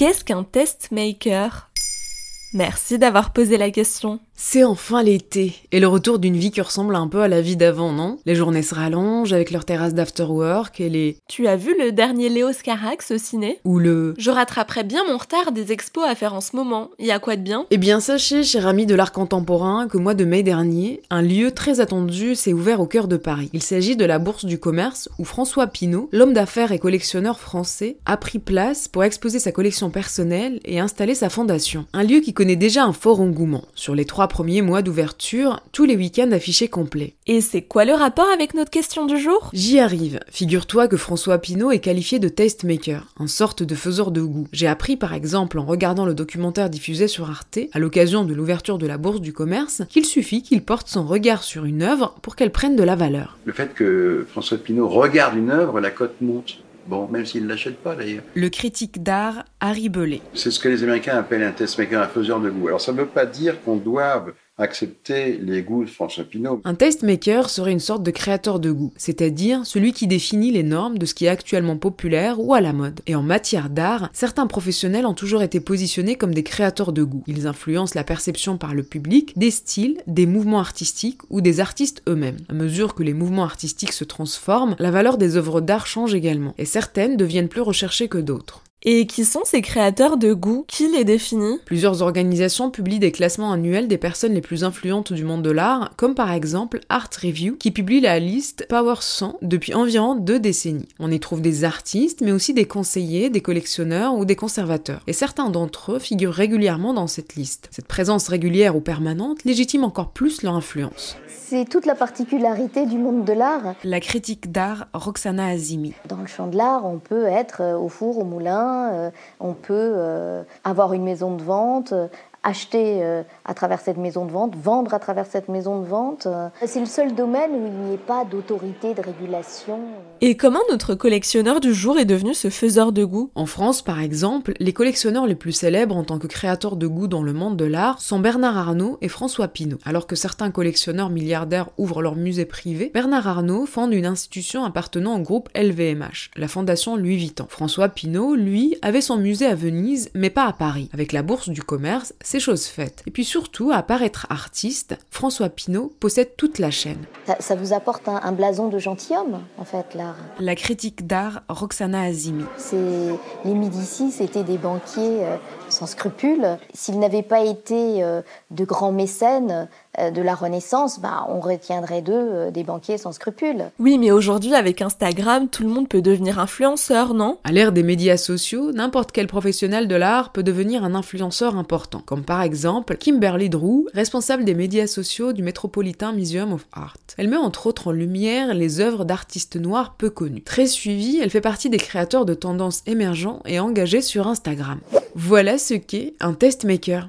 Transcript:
Qu'est-ce qu'un testmaker Merci d'avoir posé la question. C'est enfin l'été, et le retour d'une vie qui ressemble un peu à la vie d'avant, non? Les journées se rallongent avec leur terrasse d'afterwork et les... Tu as vu le dernier Léo Scarax au ciné? Ou le... Je rattraperai bien mon retard des expos à faire en ce moment. Y a quoi de bien? Eh bien sachez, cher ami de l'art contemporain, que mois de mai dernier, un lieu très attendu s'est ouvert au cœur de Paris. Il s'agit de la Bourse du Commerce, où François Pinault, l'homme d'affaires et collectionneur français, a pris place pour exposer sa collection personnelle et installer sa fondation. Un lieu qui connaît déjà un fort engouement. Sur les trois premiers mois d'ouverture, tous les week-ends affichés complets. Et c'est quoi le rapport avec notre question du jour? J'y arrive. Figure-toi que François Pinault est qualifié de tastemaker, un sorte de faiseur de goût. J'ai appris par exemple en regardant le documentaire diffusé sur Arte, à l'occasion de l'ouverture de la bourse du commerce, qu'il suffit qu'il porte son regard sur une œuvre pour qu'elle prenne de la valeur. Le fait que François Pinault regarde une œuvre, la cote monte. Bon, même s'il ne l'achète pas d'ailleurs. Le critique d'art Harry Bellet. C'est ce que les Américains appellent un testmaker, un faiseur de goût. Alors ça ne veut pas dire qu'on doive accepter les goûts de. Un serait une sorte de créateur de goût, c'est-à-dire celui qui définit les normes de ce qui est actuellement populaire ou à la mode. Et en matière d'art, certains professionnels ont toujours été positionnés comme des créateurs de goût. Ils influencent la perception par le public des styles, des mouvements artistiques ou des artistes eux-mêmes. À mesure que les mouvements artistiques se transforment, la valeur des œuvres d'art change également, et certaines deviennent plus recherchées que d'autres. Et qui sont ces créateurs de goût? Qui les définit? Plusieurs organisations publient des classements annuels des personnes les plus influentes du monde de l'art, comme par exemple Art Review, qui publie la liste Power 100 depuis environ deux décennies. On y trouve des artistes, mais aussi des conseillers, des collectionneurs ou des conservateurs. Et certains d'entre eux figurent régulièrement dans cette liste. Cette présence régulière ou permanente légitime encore plus leur influence. C'est toute la particularité du monde de l'art. La critique d'art Roxana Azimi. Dans le champ de l'art, on peut être euh, au four, au moulin, on peut euh, avoir une maison de vente, acheter à travers cette maison de vente, vendre à travers cette maison de vente. C'est le seul domaine où il n'y ait pas d'autorité de régulation. Et comment notre collectionneur du jour est devenu ce faiseur de goût? En France, par exemple, les collectionneurs les plus célèbres en tant que créateurs de goût dans le monde de l'art sont Bernard Arnault et François Pinault. Alors que certains collectionneurs milliardaires ouvrent leur musée privé, Bernard Arnault fonde une institution appartenant au groupe LVMH, la fondation Louis Vuitton. François Pinault, lui, avait son musée à Venise, mais pas à Paris. Avec la bourse du commerce, c'est chose faite. Et puis surtout, à part être artiste, François Pinault possède toute la chaîne. Ça, ça vous apporte un, un blason de gentilhomme, en fait, l'art. La critique d'art Roxana Azimi. C'est les Médicis, c'était des banquiers euh, sans scrupules. S'ils n'avaient pas été euh, de grands mécènes de la Renaissance, bah, on retiendrait d'eux euh, des banquiers sans scrupules. Oui, mais aujourd'hui, avec Instagram, tout le monde peut devenir influenceur, non? À l'ère des médias sociaux, n'importe quel professionnel de l'art peut devenir un influenceur important, comme par exemple Kimberly Drew, responsable des médias sociaux du Metropolitan Museum of Art. Elle met entre autres en lumière les œuvres d'artistes noirs peu connus. Très suivie, elle fait partie des créateurs de tendances émergents et engagés sur Instagram. Voilà ce qu'est un testmaker.